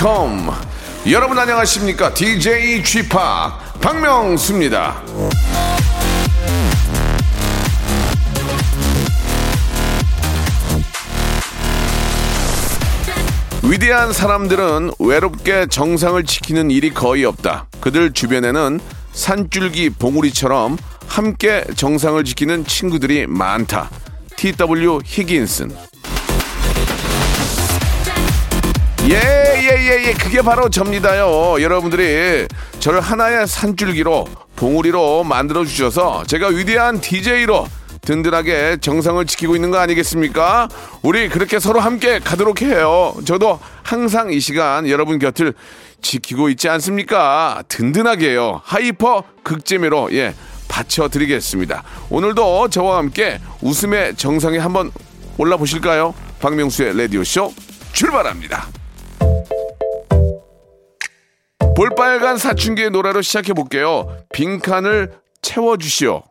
컴 여러분 안녕하십니까 DJ g p 박명수입니다 위대한 사람들은 외롭게 정상을 지키는 일이 거의 없다. 그들 주변에는 산줄기 봉우리처럼 함께 정상을 지키는 친구들이 많다. T.W. 히긴슨. 예, 예, 예. 그게 바로 접니다요. 여러분들이 저를 하나의 산줄기로, 봉우리로 만들어주셔서 제가 위대한 DJ로 든든하게 정상을 지키고 있는 거 아니겠습니까? 우리 그렇게 서로 함께 가도록 해요. 저도 항상 이 시간 여러분 곁을 지키고 있지 않습니까? 든든하게요. hyper 극재미로, 예, 받쳐드리겠습니다. 오늘도 저와 함께 웃음의 정상에 한번 올라 보실까요? 박명수의 라디오 쇼 출발합니다. 볼빨간 사춘기의 노래로 시작해 볼게요. 빈칸을 채워주시오.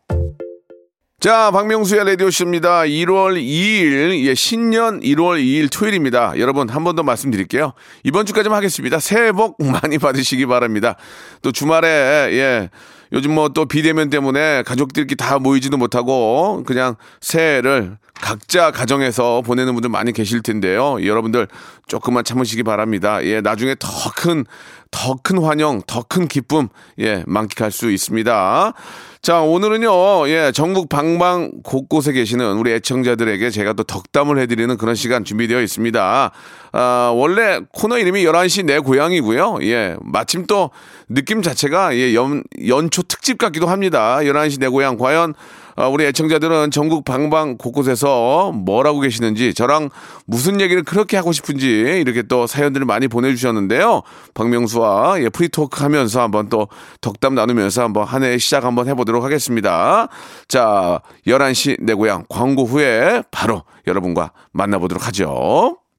자, 박명수의 라디오쇼입니다. 1월 2일, 예, 신년 1월 2일 토요일입니다. 여러분, 한 번 더 말씀드릴게요. 이번 주까지만 하겠습니다. 새해 복 많이 받으시기 바랍니다. 또 주말에, 예, 요즘 뭐 또 비대면 때문에 가족들끼리 다 모이지도 못하고 그냥 새해를 각자 가정에서 보내는 분들 많이 계실 텐데요. 여러분들 조금만 참으시기 바랍니다. 예, 나중에 더 큰, 더 큰 환영, 더 큰 기쁨, 예, 만끽할 수 있습니다. 자, 오늘은요, 예, 전국 방방 곳곳에 계시는 우리 애청자들에게 제가 또 덕담을 해드리는 그런 시간 준비되어 있습니다. 아, 원래 코너 이름이 11시 내 고향이고요. 예, 마침 또 느낌 자체가 예, 연, 연초 특집 같기도 합니다. 11시 내 고향. 과연 아, 우리 애청자들은 전국 방방 곳곳에서 뭘 하고 계시는지 저랑 무슨 얘기를 그렇게 하고 싶은지 이렇게 또 사연들을 많이 보내주셨는데요. 박명수와 예, free talk 하면서 한번 또 덕담 나누면서 한번 한 해 시작 한번 해보도록 하겠습니다. 자, 11시 내 고향 광고 후에 바로 여러분과 만나보도록 하죠.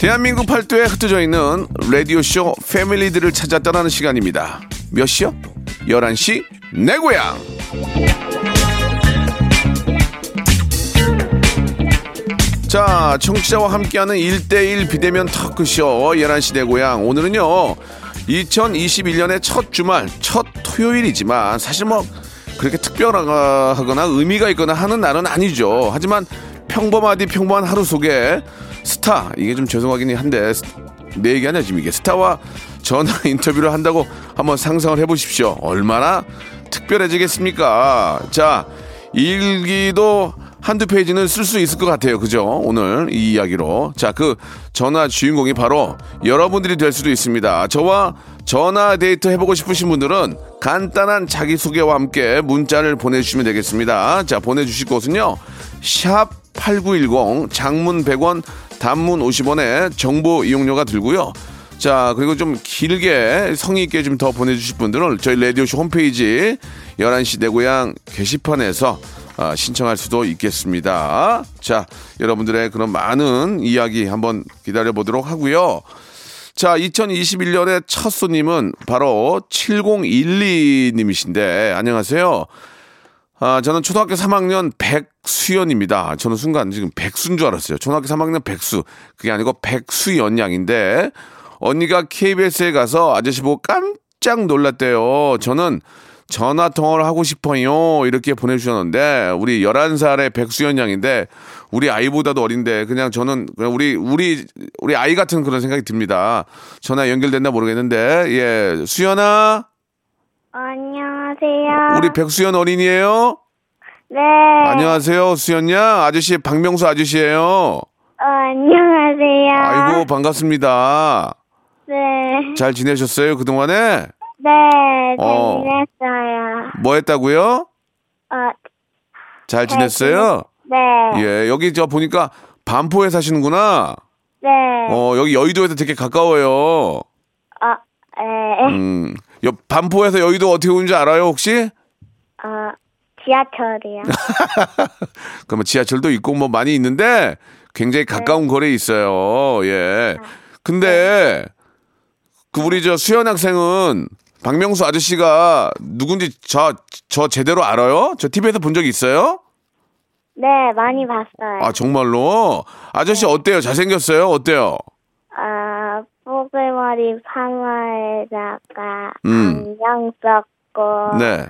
대한민국 팔도에 흩어져 있는 라디오쇼 패밀리들을 찾아 떠나는 시간입니다. 몇 시요? 11시 내 고향! 자, 청취자와 함께하는 1대1 비대면 터크쇼 11시 내 고향. 오늘은요, 2021년의 첫 주말, 첫 토요일이지만 사실 뭐 그렇게 특별하거나 의미가 있거나 하는 날은 아니죠. 하지만 평범하디 평범한 하루 속에 스타, 이게 좀 죄송하긴 한데 내 얘기 아니야 지금 이게 스타와 전화 인터뷰를 한다고 한번 상상을 해보십시오. 얼마나 특별해지겠습니까? 자, 일기도 한두 페이지는 쓸 수 있을 것 같아요. 그죠? 오늘 이 이야기로. 자, 그 전화 주인공이 바로 여러분들이 될 수도 있습니다. 저와 전화 데이트 해보고 싶으신 분들은 간단한 자기소개와 함께 문자를 보내주시면 되겠습니다. 자, 보내주실 곳은요. 샵 8910 장문 100원 단문 50원에 정보 이용료가 들고요. 자, 그리고 좀 길게 성의 있게 좀 더 보내주실 분들은 저희 라디오쇼 홈페이지 11시 내 고향 게시판에서 아, 신청할 수도 있겠습니다. 자, 여러분들의 그런 많은 이야기 한번 기다려 보도록 하고요. 자, 2021년의 첫 손님은 바로 7012님이신데, 안녕하세요. 아, 저는 초등학교 3학년 백수연입니다. 저는 순간 지금 백수인 줄 알았어요. 초등학교 3학년 백수. 그게 아니고 백수연 양인데, 언니가 KBS에 가서 아저씨 보고 깜짝 놀랐대요. 저는 전화 통화를 하고 싶어요. 이렇게 보내주셨는데, 우리 11살의 백수연 양인데, 우리 아이보다도 어린데, 그냥 저는, 그냥 우리, 우리, 우리 아이 같은 그런 생각이 듭니다. 전화 연결됐나 모르겠는데, 예. 수연아? 안녕 하세요. 우리 백수연 어린이에요? 네. 안녕하세요, 수연 양. 아저씨, 박명수 아저씨예요 어, 안녕하세요. 아이고, 반갑습니다. 네. 잘 지내셨어요, 그 동안에? 네, 잘 어. 지냈어요. 뭐 했다고요? 어, 잘 지냈어요? 네. 예, 여기 저 보니까 반포에 사시는구나. 네. 어, 여기 여의도에서 되게 가까워요. 어, 에, 음, 여, 반포에서 여의도 어떻게 오는지 알아요, 혹시? 어, 지하철이요. 그러면 지하철도 있고 뭐 많이 있는데 굉장히 가까운 거리에 있어요. 예. 근데 그 우리 저 수현 학생은 박명수 아저씨가 누군지 저, 저 제대로 알아요? 저 TV에서 본 적 있어요? 네, 많이 봤어요. 아, 정말로? 아저씨 어때요? 잘생겼어요? 어때요? 아, 뽀글머리 파마에다가 음. 안경 썼고, 네.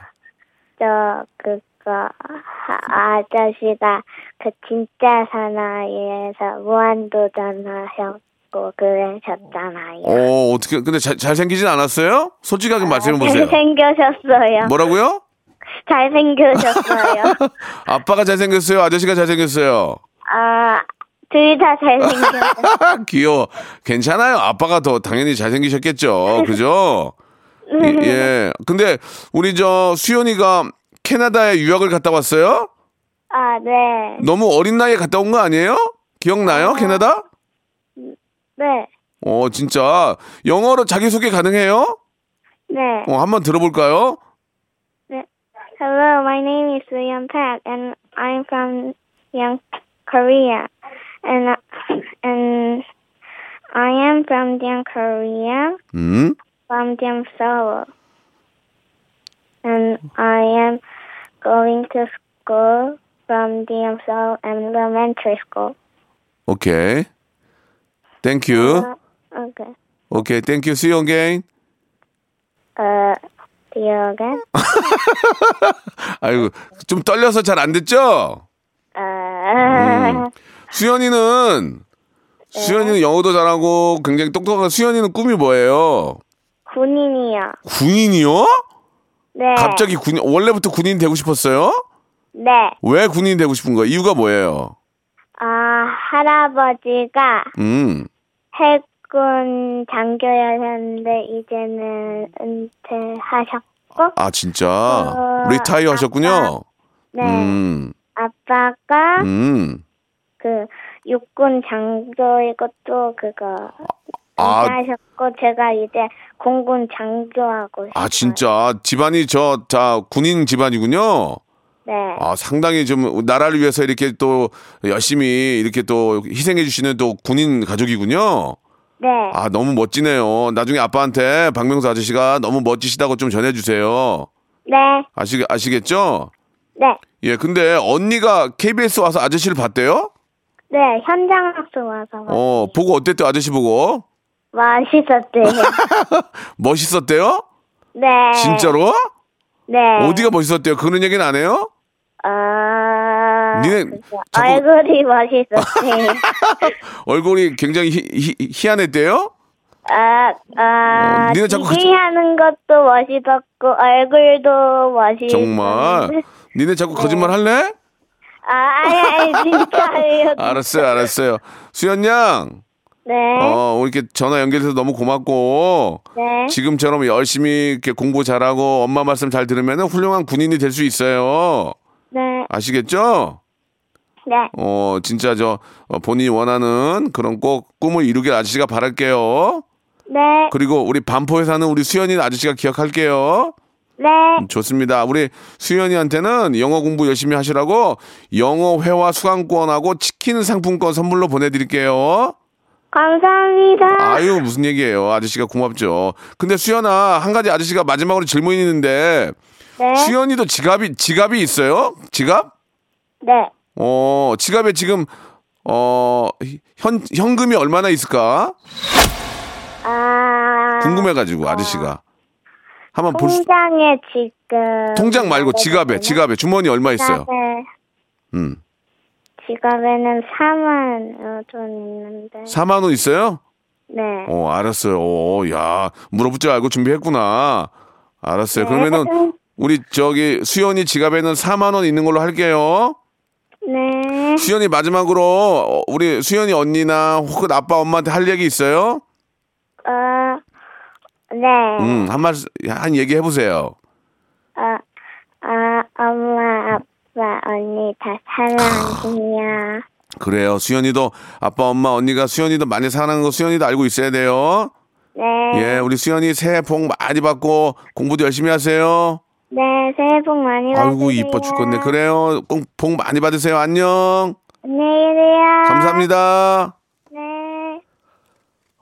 저, 그거, 아- 아저씨가 그 진짜 사나이에서 무한도전 하셨고, 그러셨잖아요. 어, 어떻게, 근데 잘, 잘생기진 않았어요? 솔직하게 말씀해 보세요. 잘생겨셨어요. 뭐라고요? 잘생겨셨어요. 아빠가 잘생겼어요? 아저씨가 잘생겼어요? 아, 둘 다 잘생겼어요. 귀여워. 괜찮아요. 아빠가 더 당연히 잘생기셨겠죠. 그죠? 예, 예. 근데 우리 저 수연이가 캐나다에 유학을 갔다 왔어요? 아, 네. 너무 어린 나이에 갔다 온 거 아니에요? 기억나요? 캐나다? 네. 어, 진짜. 영어로 자기소개 가능해요? 네. 어, 한번 들어볼까요? 네. Hello, my name is Young Park, and I'm from Young Korea, and and I am from Young Korea, 음. from Young Seoul, and I am going to school from Young Seoul Elementary School. 오케이. 땡큐. Uh, okay. 오케이. 땡큐. See you again. Uh, do you again? 아이고, 좀 떨려서 잘 안 듣죠? Uh, 수연이는 수연이는 영어도 잘하고 굉장히 똑똑한 수연이는 꿈이 뭐예요? 군인이요. 군인이요? 네. 갑자기 군 원래부터 군인 되고 싶었어요? 네. 왜 군인 되고 싶은 거예요? 이유가 뭐예요? 아, 할아버지가 음. 해군 장교였는데 이제는 은퇴하셨고, 아 진짜 어, 리타이어 하셨군요. 네. 음. 아빠가 음. 그 육군 장교이고 또 그거 아, 하셨고 제가 이제 공군 장교하고 싶어요. 아 진짜 집안이 저 자 군인 집안이군요. 네. 아 상당히 좀 나라를 위해서 이렇게 또 열심히 이렇게 또 희생해 주시는 또 군인 가족이군요. 네. 아, 너무 멋지네요. 나중에 아빠한테 박명수 아저씨가 너무 멋지시다고 좀 전해주세요. 네. 아시, 아시겠죠? 네. 예, 근데 언니가 KBS 와서 아저씨를 봤대요? 네. 현장 학습 와서 어, 보고 어땠대요, 아저씨 보고? 맛있었대요. 멋있었대요? 네. 진짜로? 네. 어디가 멋있었대요? 그런 얘기는 안 해요? 아, 니네 그죠. 자꾸- 얼굴이 멋있었어요. 얼굴이 굉장히 희, 희, 희한했대요? 아, 아, 어, 니네 자꾸 그- 하는 것도 멋있었고, 얼굴도 멋있었고. 정말. 니네 자꾸 거짓말 할래? 아, 아니, 아니, 진짜예요. 알았어요, 알았어요. 수연 양, 네. 어, 이렇게 전화 연결해서 너무 고맙고, 네. 지금처럼 열심히 이렇게 공부 잘하고 엄마 말씀 잘 들으면 훌륭한 군인이 될 수 있어요. 네. 아시겠죠? 네. 어, 진짜 저 어, 본인이 원하는 그런 꼭 꿈을 이루길 아저씨가 바랄게요. 네. 그리고 우리 반포에 사는 우리 수연이 아저씨가 기억할게요. 네. 좋습니다. 우리 수연이한테는 영어 공부 열심히 하시라고 영어 회화 수강권하고 치킨 상품권 선물로 보내드릴게요. 감사합니다. 아유 무슨 얘기예요. 아저씨가 고맙죠. 근데 수연아 한 가지 아저씨가 마지막으로 질문이 있는데 네. 수연이도 지갑이 지갑이 있어요? 지갑? 네. 어 지갑에 지금 어 현 현금이 얼마나 있을까 아. 궁금해가지고 아저씨가 한번 볼 수. 통장에 지금. 통장 말고 지갑에 지갑에 주머니 얼마 있어요? 지갑에, 음 지갑에는 4만 돈 있는데. 4만 원 있어요? 네. 어 알았어요. 어, 야 물어볼 줄 알고 준비했구나. 알았어요. 네. 그러면은 우리 저기 수연이 지갑에는 4만 원 있는 걸로 할게요. 네. 수연이 마지막으로 어, 우리 수연이 언니나 혹은 아빠 엄마한테 할 얘기 있어요? 어, 네. 음, 한 말, 한 얘기 해보세요. 어, 어, 엄마, 아빠, 언니 다 사랑해요. 그래요. 수연이도 아빠, 엄마, 언니가 수연이도 많이 사랑하는 거 수연이도 알고 있어야 돼요. 네. 예, 우리 수연이 새해 복 많이 받고 공부도 열심히 하세요. 네, 새해 복 많이 받으세요. 아이고, 이뻐 죽겠네. 그래요. 꼭 복 많이 받으세요. 안녕. 안녕히 계세요. 감사합니다.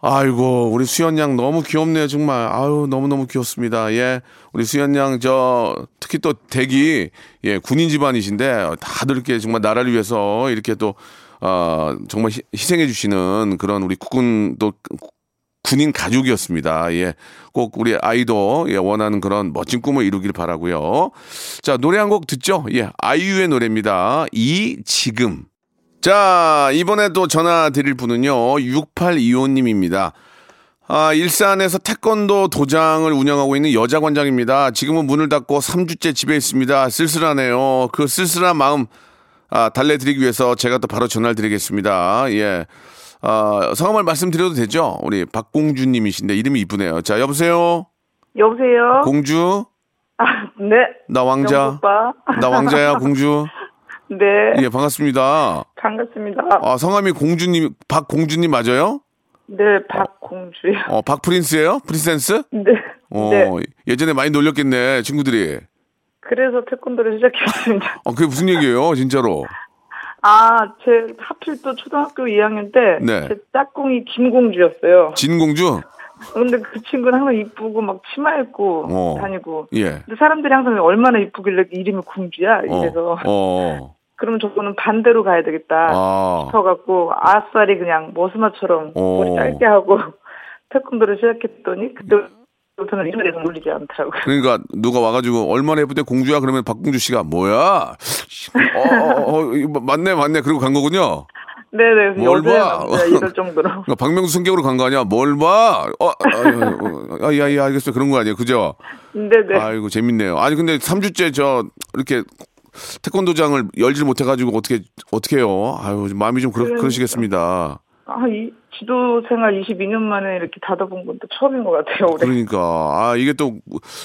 네. 아이고, 우리 수연 양 너무 귀엽네요, 정말. 아유, 너무 너무 귀엽습니다. 예. 우리 수연 양, 저, 특히 또 댁이, 예, 군인 집안이신데, 다들 이렇게 정말 나라를 위해서 이렇게 또, 어, 정말 희, 희생해 주시는 그런 우리 국군, 또, 군인 가족이었습니다. 예. 꼭 우리 아이도, 예, 원하는 그런 멋진 꿈을 이루길 바라고요 자, 노래 한 곡 듣죠? 예. 아이유의 노래입니다. 이, 지금. 자, 이번에 또 전화 드릴 분은요, 6825님입니다. 아, 일산에서 태권도 도장을 운영하고 있는 여자 관장입니다. 지금은 문을 닫고 3주째 집에 있습니다. 쓸쓸하네요. 그 쓸쓸한 마음, 아, 달래드리기 위해서 제가 또 바로 전화를 드리겠습니다. 예. 아, 성함을 말씀드려도 되죠? 우리 박공주 님이신데 이름이 이쁘네요. 자, 여보세요? 여보세요? 공주? 아, 네. 나 왕자? 나 왕자야, 공주? 네. 예, 반갑습니다. 반갑습니다. 아, 성함이 공주님, 박공주님 맞아요? 네, 박공주요. 어, 박프린스예요? 프린센스? 네. 어, 네. 예전에 많이 놀렸겠네, 친구들이. 그래서 태권도를 시작했습니다. 어, 그게 무슨 얘기예요, 진짜로? 아, 제 하필 또 초등학교 2학년 때 네. 제 짝꿍이 김공주였어요. 진공주? 근데 그 친구는 항상 이쁘고 막 치마 입고 어. 다니고. 예. 근데 사람들이 항상 얼마나 이쁘길래 이름이 공주야 어, 이래서 어. 그러면 저거는 반대로 가야 되겠다 아, 싶어갖고 아싸리 그냥 머스마처럼 어. 머리 짧게 하고 태권도를 시작했더니 그때부터는 이름에 대해서 놀리지 않더라고요. 그러니까 누가 와가지고 얼마나 예쁜데 공주야? 그러면 박공주 씨가 뭐야? 어, 어, 어, 이거 맞네, 맞네. 그리고 간 거군요. 네네. 뭘 봐? 이럴 정도로. 그러니까 박명수 성격으로 간 거 아니야? 뭘 봐? 어, 아, 아, 야, 야, 알겠어요. 그런 거 아니에요. 그죠? 네네. 아이고, 재밌네요. 아니, 근데 3주째 저, 이렇게 태권도장을 열질 못해가지고 어떻게, 어떻게 해요? 아유, 마음이 좀 그러, 그러니까. 그러시겠습니다. 아, 이 지도 생활 22년 만에 이렇게 닫아본 건 또 처음인 것 같아요. 올해. 그러니까 아 이게 또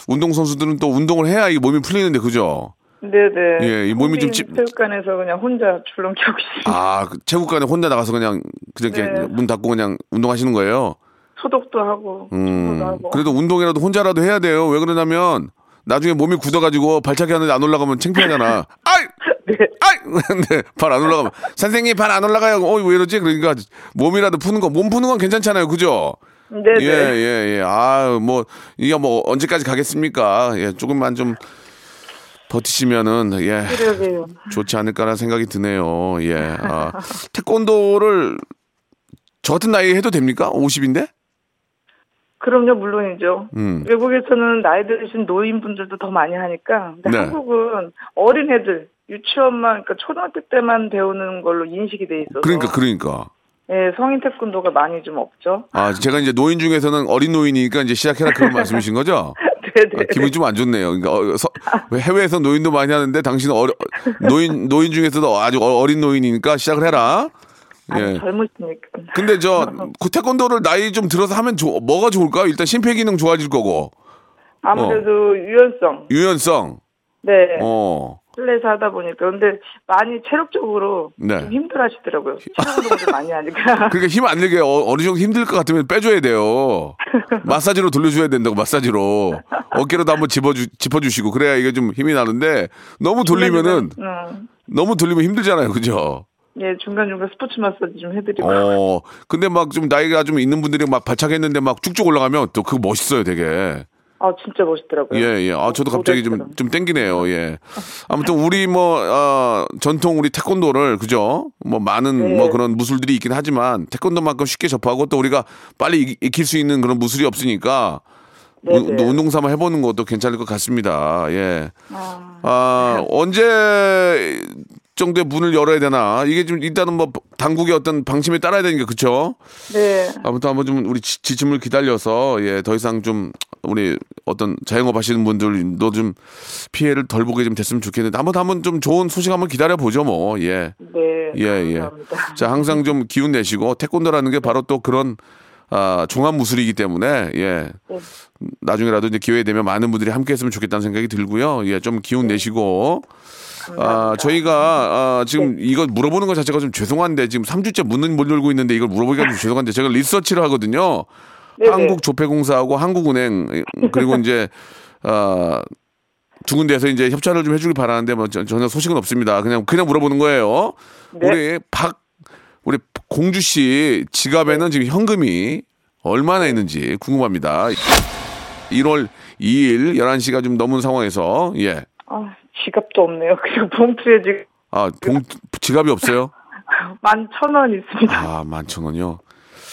운동 선수들은 또 운동을 해야 이 몸이 풀리는데 그죠? 네네. 예, 이 몸이 좀 찝- 체육관에서 그냥 혼자 출렁하고 있어요. 아그 체육관에 혼자 나가서 그냥 그냥 네. 문 닫고 그냥 운동하시는 거예요. 소독도 하고, 음 하고. 그래도 운동이라도 혼자라도 해야 돼요. 왜 그러냐면 나중에 몸이 굳어가지고 발차기 하는데 안 올라가면 창피하잖아. 아이 네. 아이 근데 발 안 올라가면 선생님 발 안 올라가요. 어 왜 이러지? 그러니까 몸이라도 푸는 거 몸 푸는 건 괜찮잖아요. 그죠? 네네. 예, 예, 예. 아, 뭐, 이게 뭐, 언제까지 가겠습니까? 예, 조금만 좀 버티시면은, 예, 그러게요. 좋지 않을까라는 생각이 드네요. 예. 아, 태권도를 저 같은 나이에 해도 됩니까? 50인데? 그럼요, 물론이죠. 음. 외국에서는 나이 드신 노인분들도 더 많이 하니까. 근데 네. 한국은 어린애들, 유치원만, 그러니까 초등학교 때만 배우는 걸로 인식이 돼 있어서. 그러니까, 그러니까. 예, 성인 태권도가 많이 좀 없죠. 아, 제가 이제 노인 중에서는 어린 노인이니까 이제 시작해라 그런 말씀이신 거죠? 네네. 아, 기분이 좀 안 좋네요. 그러니까 어, 서- 해외에서 노인도 많이 하는데 당신은 어려, 노인 노인 중에서도 아주 어- 어린 노인이니까 시작을 해라. 예. 젊으시니까. 근데 저 그 태권도를 나이 좀 들어서 하면 조- 뭐가 좋을까요? 일단 심폐기능 좋아질 거고 아무래도 유연성. 유연성. 네. 어. 실내에서 하다 보니까. 근데 많이 체력적으로 네. 좀 힘들어 하시더라고요. 체력운동을 많이 하니까. 그러니까 힘 안 들게 어, 어느 정도 힘들 것 같으면 빼줘야 돼요. 마사지로 돌려줘야 된다고 마사지로 어깨로도 한번 짚어주 짚어주시고 그래야 이게 좀 힘이 나는데 너무 돌리면은 음, 너무 돌리면 힘들잖아요, 그죠? 예, 중간중간 스포츠 마사지 좀 해드리고. 어. 근데 막 좀 나이가 좀 있는 분들이 막 발차기했는데 막 쭉쭉 올라가면 또 그거 멋있어요, 되게. 아, 진짜 멋있더라고요. 예, 예. 아, 저도 갑자기 좀. 좀 땡기네요. 예. 아무튼 우리 뭐, 어, 전통 우리 태권도를, 그죠? 뭐 많은 네. 뭐 그런 무술들이 있긴 하지만 태권도만큼 쉽게 접하고 또 우리가 빨리 이- 익힐 수 있는 그런 무술이 없으니까 네, 운- 네. 운동 삼아 해보는 것도 괜찮을 것 같습니다. 예. 아, 아, 언제 정도의 문을 열어야 되나? 이게 좀 일단은 뭐 당국의 어떤 방침에 따라야 되니까 그렇죠? 네. 아무튼 한번 좀 우리 지, 지침을 기다려서 예, 더 이상 좀 우리 어떤 자영업 하시는 분들도 좀 피해를 덜 보게 좀 됐으면 좋겠는데 한번 한번 좀 좋은 소식 한번 기다려 보죠 뭐. 예. 네. 예, 예. 감사합니다. 자, 항상 좀 기운 내시고 태권도라는 게 바로 또 그런 아, 종합 무술이기 때문에 예. 네. 나중에라도 이제 기회 되면 많은 분들이 함께 했으면 좋겠다는 생각이 들고요. 예, 좀 기운 내시고 아, 저희가 아, 지금 이거 물어보는 것 자체가 좀 죄송한데 지금 3주째 문은 못 열고 있는데 이걸 물어보기가 좀 죄송한데 제가 리서치를 하거든요. 네네. 한국조폐공사하고 한국은행 그리고 이제 아, 두 군데에서 이제 협찬을 좀 해주길 바라는데 뭐 전- 전혀 소식은 없습니다. 그냥 그냥 물어보는 거예요. 네. 우리 박 우리 공주 씨 지갑에는 지금 현금이 얼마나 있는지 궁금합니다. 1월 2일 11시가 좀 넘은 상황에서 예. 아, 지갑도 없네요. 그냥 봉투에 지금 아, 봉 지갑이 없어요? 만 천 원 있습니다. 아, 만 천 원이요.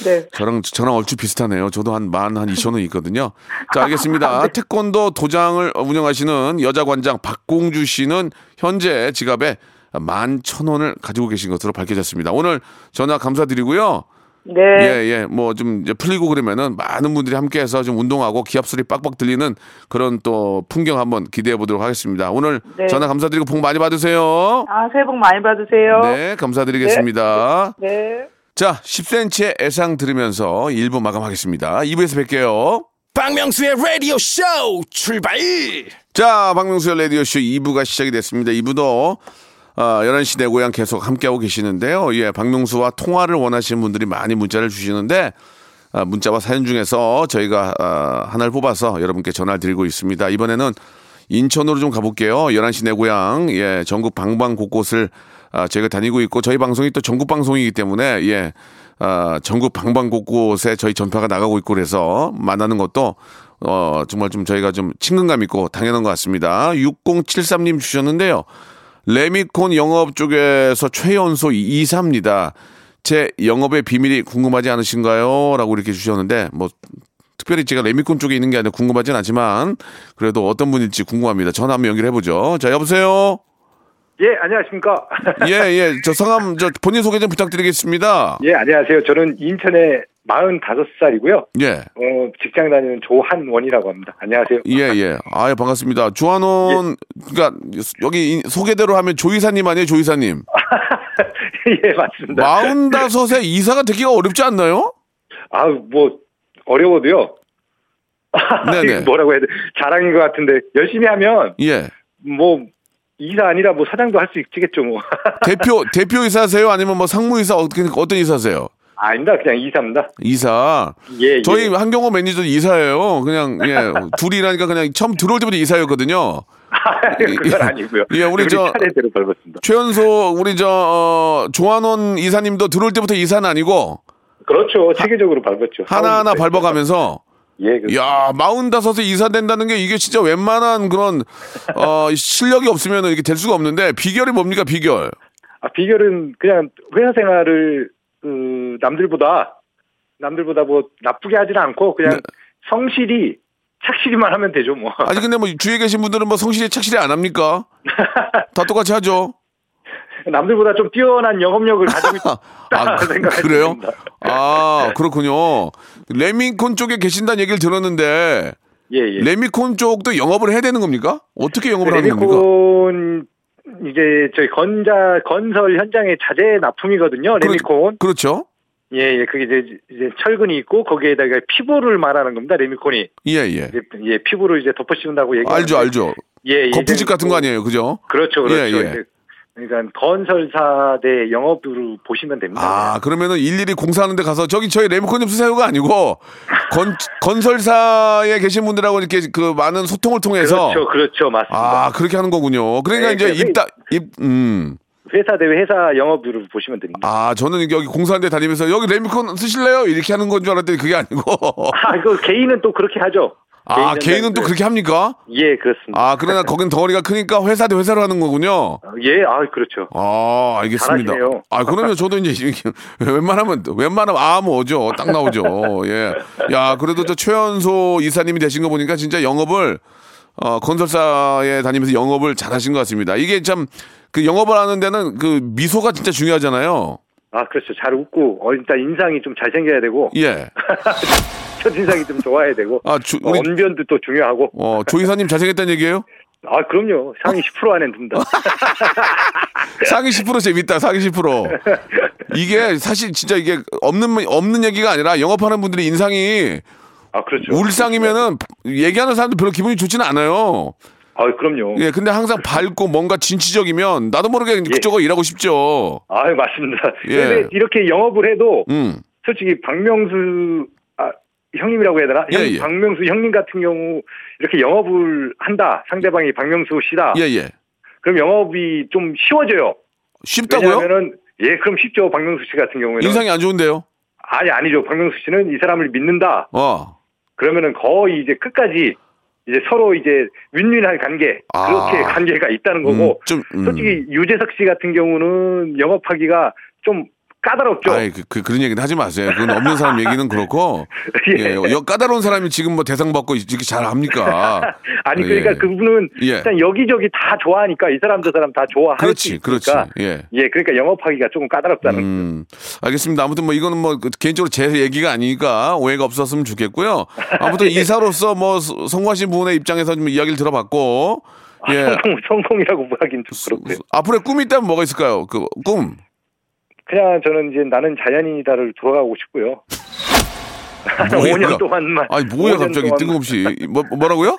네. 저랑 저랑 얼추 비슷하네요. 저도 한 만 한 이천 원 있거든요. 자, 알겠습니다. 태권도 도장을 운영하시는 여자 관장 박공주 씨는 현재 지갑에 만 천 원을 가지고 계신 것으로 밝혀졌습니다. 오늘 전화 감사드리고요. 네. 예, 예. 뭐좀 이제 풀리고 그러면은 많은 분들이 함께 해서 좀 운동하고 기합 소리 빡빡 들리는 그런 또 풍경 한번 기대해 보도록 하겠습니다. 오늘 네. 전화 감사드리고 복 많이 받으세요. 아, 새해 복 많이 받으세요. 네, 감사드리겠습니다. 네. 자, 10cm의 애상 들으면서 1부 마감하겠습니다. 2부에서 뵐게요. 박명수의 라디오 쇼 출발 자, 박명수의 라디오 쇼 2부가 시작이 됐습니다. 2부도 아, 11시 내 고향 계속 함께하고 계시는데요. 예, 박명수와 통화를 원하시는 분들이 많이 문자를 주시는데 아, 문자와 사연 중에서 저희가 아, 하나를 뽑아서 여러분께 전화를 드리고 있습니다. 이번에는 인천으로 좀 가볼게요. 11시 내 고향, 예, 전국 방방 곳곳을 아, 저희가 다니고 있고 저희 방송이 또 전국 방송이기 때문에 예, 아, 전국 방방 곳곳에 저희 전파가 나가고 있고 그래서 만나는 것도 어, 정말 좀 저희가 좀 친근감 있고 당연한 것 같습니다. 6073님 주셨는데요. 레미콘 영업 쪽에서 최연소 이사입니다. 제 영업의 비밀이 궁금하지 않으신가요? 라고 이렇게 주셨는데, 뭐, 특별히 제가 레미콘 쪽에 있는 게 아니라 궁금하진 않지만, 그래도 어떤 분일지 궁금합니다. 전화 한번 연결해 보죠. 자, 여보세요? 예, 안녕하십니까. 예, 예. 저 성함, 저 본인 소개 좀 부탁드리겠습니다. 예, 안녕하세요. 저는 인천의 45살이고요. 예. 어, 직장 다니는 조한원이라고 합니다. 안녕하세요. 예, 예. 아유, 반갑습니다. 조한원, 그러니까 여기 이- 소개대로 하면 조이사님 아니에요, 조이사님? 예, 맞습니다. 마흔다섯에 이사가 되기가 어렵지 않나요? 아, 뭐 어려워도요. 네네. 뭐라고 해야 돼? 자랑인 것 같은데 열심히 하면 예. 뭐 이사 아니라 뭐 사장도 할 수 있겠죠, 뭐. 대표 대표 이사세요? 아니면 뭐 상무 이사 어떻게 어떤 이사세요? 아닙니다. 그냥 이사입니다. 이사. 예, 저희 예. 한경호 매니저도 이사예요. 그냥 예 둘이 일하니까 그냥 처음 들어올 때부터 이사였거든요. 그건 아니고요. 예, 우리 저- 차례대로 밟았습니다. 최연소 우리 저 어, 조한원 이사님도 들어올 때부터 이사는 아니고 그렇죠. 체계적으로 밟았죠. 하나하나 네. 밟아가면서 예, 그야 마흔다섯에 이사 된다는 게 이게 진짜 웬만한 그런 어 실력이 없으면 이게 될 수가 없는데 비결이 뭡니까 비결? 아, 비결은 그냥 회사 생활을 그 남들보다 남들보다 뭐 나쁘게 하지는 않고 그냥 네. 성실히 착실히만 하면 되죠 뭐. 아니 근데 뭐 주위에 계신 분들은 뭐 성실히 착실히 안 합니까? 다 똑같이 하죠. 남들보다 좀 뛰어난 영업력을 가지고 아, 그- 생각합니다. 그래요? 아, 그렇군요. 레미콘 쪽에 계신다는 얘기를 들었는데 예, 예. 레미콘 쪽도 영업을 해야 되는 겁니까? 어떻게 영업을 하는 겁니까? 레미콘 이게 저희 건자 건설 현장의 자재 납품이거든요. 레미콘. 그렇죠. 예, 예. 그게 이제, 이제 철근이 있고 거기에다가 피부를 말하는 겁니다. 레미콘이. 예, 예. 이제, 예, 피부를 이제 덮어 씌운다고 얘기. 알죠, 알죠. 예, 예. 거푸집 같은 거 아니에요, 그죠? 그렇죠, 그렇죠. 예, 예. 그러니까 건설사 내 영업으로 보시면 됩니다. 아, 그러면은 일일이 공사하는데 가서 저기 저희 레미콘 좀 쓰세요가 아니고 건 건설사에 계신 분들하고 이렇게 그 많은 소통을 통해서 그렇죠, 그렇죠, 맞습니다. 아, 그렇게 하는 거군요. 그러니까 네, 이제 입다 입 음. 회사 대 회사 영업으로 보시면 됩니다. 아, 저는 여기 공사하는데 다니면서 여기 레미콘 쓰실래요? 이렇게 하는 건 줄 알았더니 그게 아니고. 아, 이거 개인은 또 그렇게 하죠. 아, 개인 개인은 또. 그렇게 합니까? 예, 그렇습니다. 아, 그러나 거긴 덩어리가 크니까 회사 대 회사로 하는 거군요. 예, 아, 그렇죠. 아, 알겠습니다. 잘하시네요. 아, 그러면 저도 이제 이렇게 웬만하면 웬만하면 아 뭐죠? 딱 나오죠. 예. 야, 그래도 저 최연소 이사님이 되신 거 보니까 진짜 영업을 어, 건설사에 다니면서 영업을 잘 하신 것 같습니다. 이게 참 그 영업을 하는 데는 그 미소가 진짜 중요하잖아요. 아, 그렇죠. 잘 웃고, 어, 일단 인상이 좀 잘생겨야 되고, 예. 첫인상이 좀 좋아야 되고, 아, 주, 어, 우리 언변도 또 중요하고, 어, 조 이사님 잘생겼다는 얘기예요? 아, 그럼요. 상위 10% 안에 든다. 상위 10% 재밌다. 상위 10%. 이게 사실 진짜 이게 없는 없는 얘기가 아니라 영업하는 분들의 인상이 아, 그렇죠. 울상이면은 얘기하는 사람도 별로 기분이 좋지는 않아요. 아, 그럼요. 예, 근데 항상 밝고 뭔가 진취적이면 나도 모르게 그쪽으로 일하고 싶죠. 아, 맞습니다. 예. 이렇게 영업을 해도, 음. 솔직히 박명수, 아, 형님이라고 해야 되나? 예, 형, 예. 박명수 형님 같은 경우, 이렇게 영업을 한다. 상대방이 박명수 씨다. 예, 예. 그럼 영업이 좀 쉬워져요. 쉽다고요? 왜냐하면은, 예, 그럼 쉽죠. 박명수 씨 같은 경우에는. 인상이 안 좋은데요? 아니, 아니죠. 박명수 씨는 이 사람을 믿는다. 어. 그러면은 거의 이제 끝까지 이제 서로 이제 윈윈한 관계 아. 그렇게 관계가 있다는 음, 거고 좀 음. 솔직히 유재석 씨 같은 경우는 영업하기가 좀 까다롭죠. 아이, 그, 그, 그 런 얘기는 하지 마세요. 그건 없는 사람 얘기는 그렇고. 예. 예. 여, 까다로운 사람이 지금 뭐 대상 받고 이렇게 잘 합니까? 아니 그러니까 예. 그분은 예. 일단 여기저기 다 좋아하니까 이 사람 저 사람 다 좋아할 그렇지, 그렇지. 예. 예, 그러니까 영업하기가 조금 까다롭다는 음, 알겠습니다. 아무튼 뭐 이거는 뭐그 개인적으로 제 얘기가 아니니까 오해가 없었으면 좋겠고요. 아무튼 이사로서 뭐 서- 성공하신 분의 입장에서 좀 이야기를 들어봤고, 예. 성공 성공이라고 하긴 좀 그렇고요. 앞으로의 꿈이 있다면 뭐가 있을까요? 그 꿈. 그냥 저는 이제 나는 자연인이다를 돌아가고 싶고요. 5년 동안만. 아니 뭐야 5년 갑자기 동안만- 뜬금없이 뭐 뭐라고요?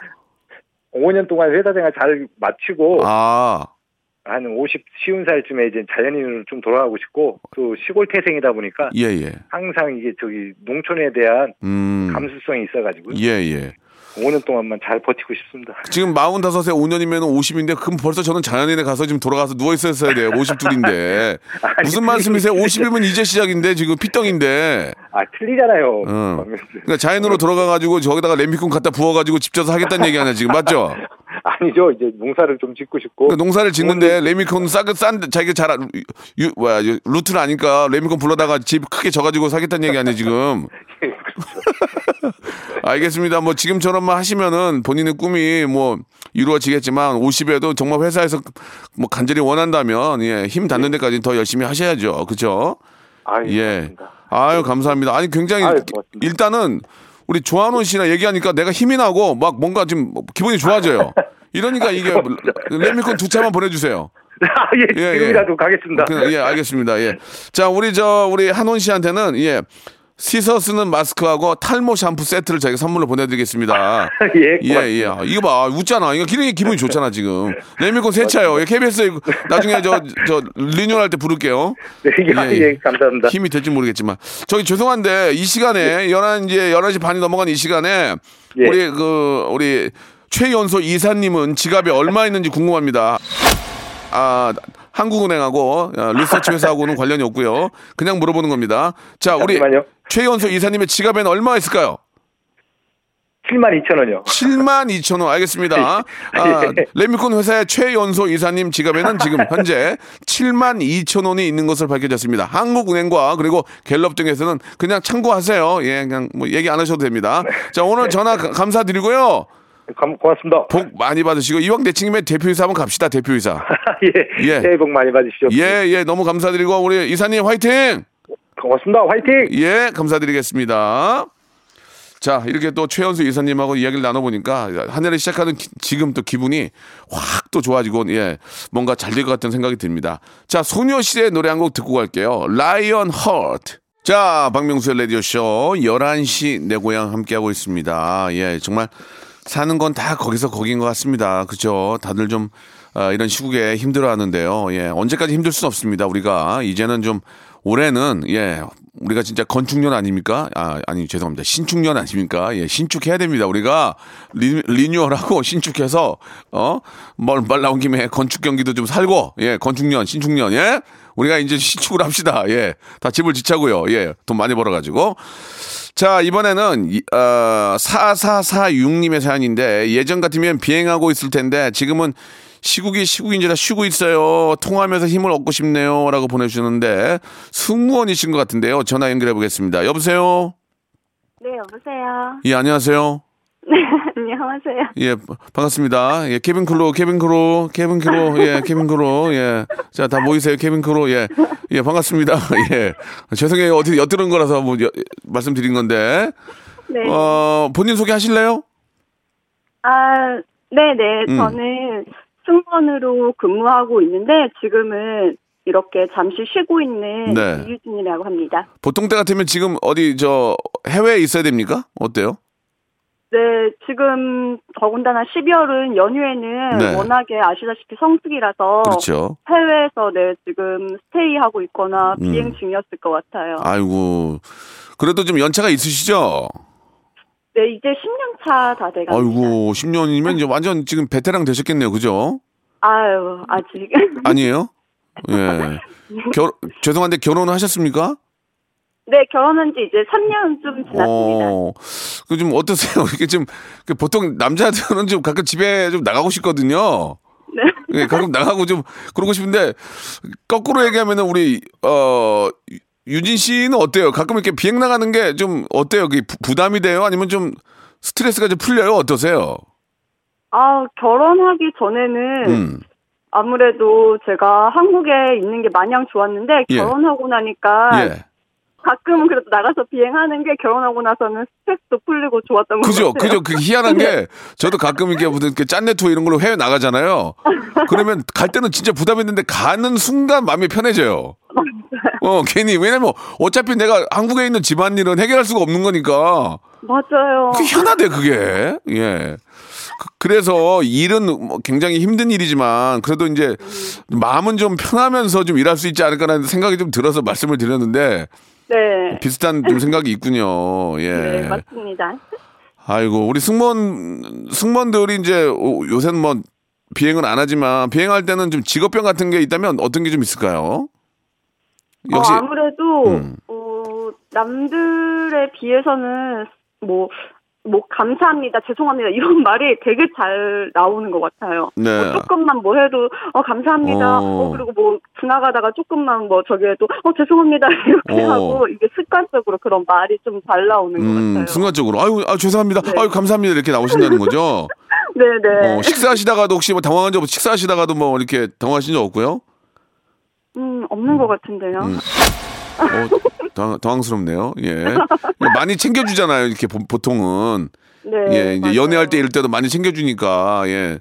5년 동안 회사 생활 잘 마치고 아, 한 50, 쉬운 살쯤에 이제 자연인으로 좀 돌아가고 싶고 또 시골 태생이다 보니까 예 예. 항상 이게 저기 농촌에 대한 음, 감수성이 있어가지고 예 예. 5년 동안만 잘 버티고 싶습니다. 지금 45세 5년이면 50인데 그럼 벌써 저는 자연인에 가서 지금 돌아가서 누워 있었어야 돼요. 52인데. 아니, 무슨 말씀이세요? 50이면 이제 시작인데 지금 핏덩인데. 아 틀리잖아요. 어. 박명수. 그러니까 자연으로 돌아가 가지고 저기다가 레미콘 갖다 부어 가지고 집 져서 하겠다는 얘기 아니야 지금 맞죠? 아니죠. 이제 농사를 좀 짓고 싶고. 그러니까 농사를 짓는데 레미콘 싸게 싼 자기가 잘 아- 유, 뭐야 유- 루트를 아니까 레미콘 불러다가 집 크게 져가지고 사겠다는 얘기 아니에요 지금? 알겠습니다. 뭐 지금처럼만 하시면은 본인의 꿈이 뭐 이루어지겠지만 50에도 정말 회사에서 뭐 간절히 원한다면 예, 힘 닿는 데까지 더 열심히 하셔야죠. 그렇죠? 아, 예. 아유 감사합니다. 아니 굉장히 아유. 일단은 우리 조한원 씨랑 얘기하니까 내가 힘이 나고 막 뭔가 좀 기분이 좋아져요. 이러니까 이게 레미콘 두 차만 보내주세요. 아, 예, 예, 지금이라도 가겠습니다. 그, 예, 알겠습니다. 예. 자, 우리 저 우리 한원 씨한테는 예. 씻어 쓰는 마스크하고 탈모 샴푸 세트를 저희가 선물로 보내드리겠습니다. 예, 예, 예. 고맙습니다. 이거 봐. 웃잖아. 이거 기분이, 기분이 좋잖아, 지금. 레미콘 세 차요. 예, KBS 나중에 저, 저, 리뉴얼 할 때 부를게요. 네, 예, 예, 감사합니다. 힘이 될지 모르겠지만. 저기 죄송한데, 이 시간에, 11, 이제 11시 반이 넘어간 이 시간에, 예. 우리 그, 우리 최연소 이사님은 지갑에 얼마 있는지 궁금합니다. 아, 한국은행하고 아, 리서치 회사하고는 관련이 없고요. 그냥 물어보는 겁니다. 자, 우리 잠시만요. 최연소 이사님의 지갑에는 얼마 있을까요? 7만 2천 원이요. 7만 2천 원 알겠습니다. 아, 예. 레미콘 회사의 최연소 이사님 지갑에는 지금 현재 7만 2천 원이 있는 것으로 밝혀졌습니다. 한국은행과 그리고 갤럽 등에서는 그냥 참고하세요. 예, 그냥 뭐 얘기 안 하셔도 됩니다. 자, 오늘 전화 가- 감사드리고요. 감, 고맙습니다. 복 많이 받으시고 이왕 내친김에 대표이사 한번 갑시다. 대표이사. 예, 예. 새해 복 많이 받으십시오. 예, 예, 너무 감사드리고 우리 이사님 화이팅! 고맙습니다. 화이팅! 예, 감사드리겠습니다. 자, 이렇게 또 최현수 이사님하고 이야기를 나눠보니까 한 해를 시작하는 기- 지금 또 기분이 확 또 좋아지고, 예, 뭔가 잘 될 것 같은 생각이 듭니다. 자, 소녀시대 노래 한 곡 듣고 갈게요. 라이언 허트. 자, 박명수의 라디오쇼 11시 내 고향 함께하고 있습니다. 예, 정말 사는 건 다 거기서 거긴 것 같습니다. 그죠? 다들 좀 아, 이런 시국에 힘들어 하는데요. 예, 언제까지 힘들 수는 없습니다. 우리가 이제는 좀 올해는 예, 우리가 진짜 건축년 아닙니까? 아, 아니 죄송합니다. 신축년 아닙니까? 예, 신축해야 됩니다. 우리가 리, 리뉴얼하고 신축해서 어뭘 말 나온 김에 건축 경기도 좀 살고 예, 건축년, 신축년 예. 우리가 이제 신축을 합시다. 예. 다 집을 지차고요. 예. 돈 많이 벌어 가지고. 자, 이번에는, 이- 어, 4446님의 사연인데, 예전 같으면 비행하고 있을 텐데, 지금은 시국이 시국인지라 쉬고 있어요. 통화하면서 힘을 얻고 싶네요. 라고 보내주셨는데, 승무원이신 것 같은데요. 전화 연결해 보겠습니다. 여보세요? 네, 여보세요. 예, 안녕하세요. 네, 안녕하세요. 예, 반갑습니다. 예, cabin crew, cabin crew, cabin crew, 예, cabin crew, 예. 자, 다 모이세요, cabin crew, 예. 예, 반갑습니다. 예. 죄송해요. 어떻게 엿들은 거라서 뭐, 여- 말씀드린 건데. 네. 어, 본인 소개 하실래요? 아, 네네. 음. 저는 승무원으로 근무하고 있는데 지금은 이렇게 잠시 쉬고 있는 네. 이유진이라고 합니다. 보통 때 같으면 지금 어디, 저, 해외에 있어야 됩니까? 어때요? 네, 지금 더군다나 12월은 연휴에는 네. 워낙에 아시다시피 성수기라서 그렇죠. 해외에서 네, 지금 스테이하고 있거나 음. 비행 중이었을 것 같아요. 아이고. 그래도 좀 연차가 있으시죠? 네, 이제 10년 차 다 돼갑니다. 아이고, 10년이면 이제 완전 지금 베테랑 되셨겠네요. 그죠? 아유, 아직. 아니에요? 예. 결, 죄송한데 결혼하셨습니까? 네, 결혼한 지 이제 3년 좀 지났습니다. 어, 그 좀 어떠세요? 이게 좀, 그 보통 남자들은 좀 가끔 집에 좀 나가고 싶거든요. 네. 예, 가끔 나가고 좀 그러고 싶은데, 거꾸로 얘기하면은 우리, 어, 유- 유진 씨는 어때요? 가끔 이렇게 비행 나가는 게 좀 어때요? 부- 부담이 돼요? 아니면 좀 스트레스가 좀 풀려요? 어떠세요? 아, 결혼하기 전에는 음, 아무래도 제가 한국에 있는 게 마냥 좋았는데 예. 결혼하고 나니까 예. 가끔은 그래도 나가서 비행하는 게 결혼하고 나서는 스트레스도 풀리고 좋았던 것 그죠, 같아요. 그죠. 그 희한한 게 저도 가끔 이렇게 무슨 이렇게 짠내 투어 이런 걸로 해외 나가잖아요. 그러면 갈 때는 진짜 부담했는데 가는 순간 마음이 편해져요. 어, 괜히 왜냐면 어차피 내가 한국에 있는 집안일은 해결할 수가 없는 거니까 맞아요. 그게 희한하대 그게. 예. 그- 그래서 일은 뭐 굉장히 힘든 일이지만 그래도 이제 마음은 좀 편하면서 좀 일할 수 있지 않을까라는 생각이 좀 들어서 말씀을 드렸는데 네. 비슷한 좀 생각이 있군요. 예. 네, 맞습니다. 아이고 우리 승무원 승무원들이 이제 오- 요새는 뭐 비행은 안 하지만 비행할 때는 좀 직업병 같은 게 있다면 어떤 게 좀 있을까요? 역시 어, 아무래도 음. 어, 남들에 비해서는 뭐, 뭐 감사합니다, 죄송합니다 이런 말이 되게 잘 나오는 것 같아요. 네. 뭐 조금만 뭐 해도 어 감사합니다. 어. 어, 그리고 뭐 지나가다가 조금만 뭐 저기 해도 어 죄송합니다 이렇게 어. 하고 이게 습관적으로 그런 말이 좀 잘 나오는 것 음, 같아요. 순간적으로 아유 아, 죄송합니다. 네. 아유 감사합니다 이렇게 나오신다는 거죠. 네네. 어, 식사하시다가도 혹시 뭐 당황한 적 없- 식사하시다가도 뭐 이렇게 당황하신 적 없고요? 음 없는 것 같은데요. 음. 어, 당, 당황스럽네요. 예. 많이 챙겨주잖아요. 이렇게 보, 보통은. 네. 예, 이제 맞아요. 연애할 때 이럴 때도 많이 챙겨주니까, 예.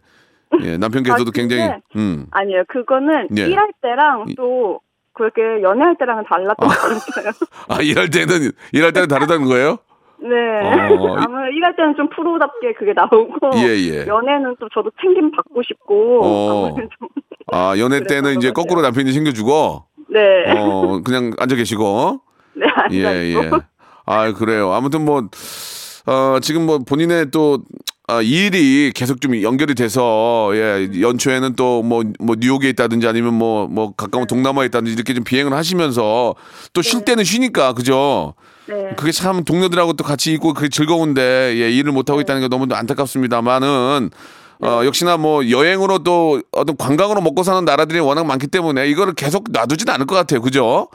예, 남편께서도 아, 굉장히, 음. 아니에요. 그거는 예. 일할 때랑 또 그렇게 연애할 때랑은 달랐던 것 같아요. 아, 일할 때는, 일할 때는 다르다는 거예요? 네. 어. 아무래도 일할 때는 좀 프로답게 그게 나오고 예, 예. 연애는 또 저도 챙김 받고 싶고 어. 아, 연애 때는 이제 거꾸로 남편이 챙겨주고, 네. 어, 그냥 앉아 계시고, 네, 예. 예. 아, 그래요. 아무튼 뭐, 어, 지금 뭐 본인의 또, 아, 일이 계속 좀 연결이 돼서, 예, 연초에는 또 뭐, 뭐, 뉴욕에 있다든지 아니면 뭐, 뭐, 가까운 동남아에 있다든지 이렇게 좀 비행을 하시면서 또 쉴 때는 쉬니까, 그죠? 네. 그게 참 동료들하고 또 같이 있고 그게 즐거운데, 예, 일을 못하고 있다는 게 너무 안타깝습니다만은, 어, 역시나 뭐 여행으로 또 어떤 관광으로 먹고 사는 나라들이 워낙 많기 때문에 이거를 계속 놔두진 않을 것 같아요. 그죠?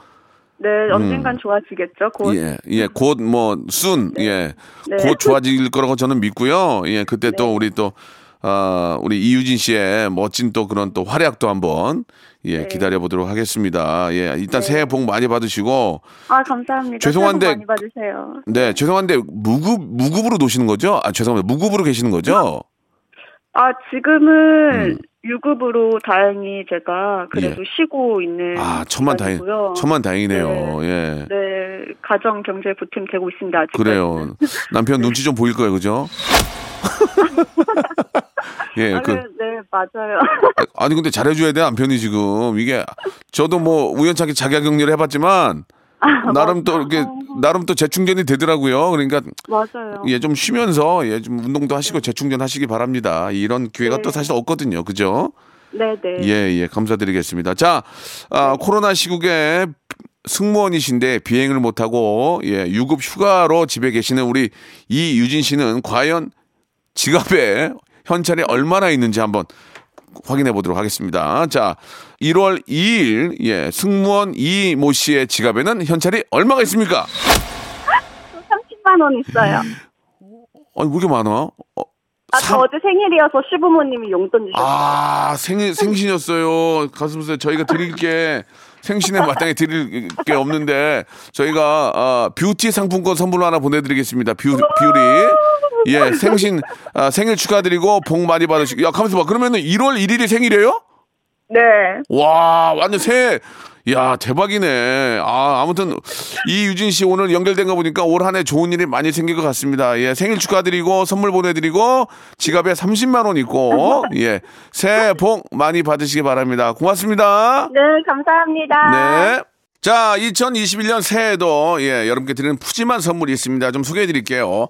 네, 언젠간 좋아지겠죠. 곧. 음. 예, 예, 곧 뭐, 순, 예, 네. 곧 좋아질 거라고 저는 믿고요. 예, 그때 또 우리 또, 아, 우리 이유진 씨의 멋진 또 그런 또 활약도 한번, 예, 네. 기다려 보도록 하겠습니다. 예, 일단 새해 복 많이 받으시고, 아, 감사합니다. 죄송한데- 새해 복 많이 받으세요. 네, 죄송한데, 무급, 무급으로 노시는 거죠? 아, 죄송합니다. 무급으로 계시는 거죠? 아, 지금은 음. 유급으로 다행히 제가 그래도 쉬고 있는 아, 천만 다행. 천만 다행이네요. 예. 네, 가정 경제 보탬 되고 있습니다. 아직. 그래요. 남편 눈치 좀 보일 거예요, 그죠? 예, 아, 그, 네, 네, 맞아요. 아, 아니 근데 잘해줘야 돼 남편이 지금 이게 저도 뭐 우연찮게 자가격리를 해봤지만 나름 또 이렇게 나름 또 재충전이 되더라고요. 그러니까 맞아요. 예 좀 쉬면서 예 좀 운동도 하시고 재충전하시기 바랍니다. 이런 기회가 네. 또 사실 없거든요. 그죠? 네, 네. 예, 예, 감사드리겠습니다. 자, 아, 코로나 시국에 승무원이신데 비행을 못하고, 예, 유급 휴가로 집에 계시는 우리 이유진 씨는 과연 지갑에 현찰이 얼마나 있는지 한번 확인해 보도록 하겠습니다. 자, 1월 2일, 예, 승무원 이모 씨의 지갑에는 현찰이 얼마가 있습니까? 30만 원 있어요. 아니, 왜 이렇게 많아? 어, 아, 저 삼- 어제 생일이어서 시부모님이 용돈 주셨어요. 아, 생일, 생신이었어요. 가슴에 저희가 드릴 게 생신에 마땅히 드릴 게 없는데 저희가 아, 뷰티 상품권 선물로 하나 보내드리겠습니다. 뷰, 뷰리. 예, 생신, 아, 생일 축하드리고 복 많이 받으시고. 야, 가만있어 봐. 그러면은 1월 1일이 생일이에요? 네. 와, 완전 새. 야, 대박이네. 아, 아무튼 이유진 씨 오늘 연결된 거 보니까 올 한 해 좋은 일이 많이 생길 것 같습니다. 예, 생일 축하드리고 선물 보내드리고 지갑에 30만 원 있고 예, 새해 복 많이 받으시기 바랍니다. 고맙습니다. 네, 감사합니다. 네. 자, 2021년 새해에도 예, 여러분께 드리는 푸짐한 선물이 있습니다. 좀 소개해 드릴게요.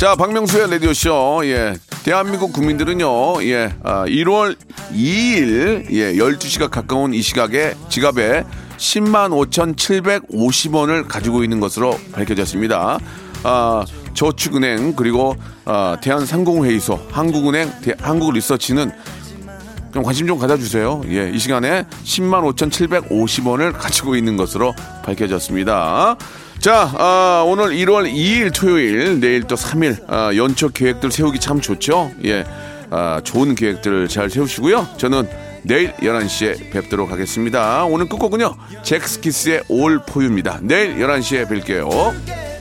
자, 박명수의 라디오쇼. 예. 대한민국 국민들은요, 예, 아, 1월 2일, 예, 12시가 가까운 이 시각에 지갑에 10만 5,750원을 가지고 있는 것으로 밝혀졌습니다. 아, 저축은행, 그리고, 아, 대한상공회의소, 한국은행, 대- 한국리서치는 좀 관심 좀 가져주세요. 예, 이 시간에 10만 5,750원을 가지고 있는 것으로 밝혀졌습니다. 자, 아, 오늘 1월 2일 토요일, 내일 또 3일, 아, 연초 계획들 세우기 참 좋죠? 예, 아, 좋은 계획들 잘 세우시고요. 저는 내일 11시에 뵙도록 하겠습니다. 오늘 끝곡은요, 잭스키스의 올 포유입니다. 내일 11시에 뵐게요.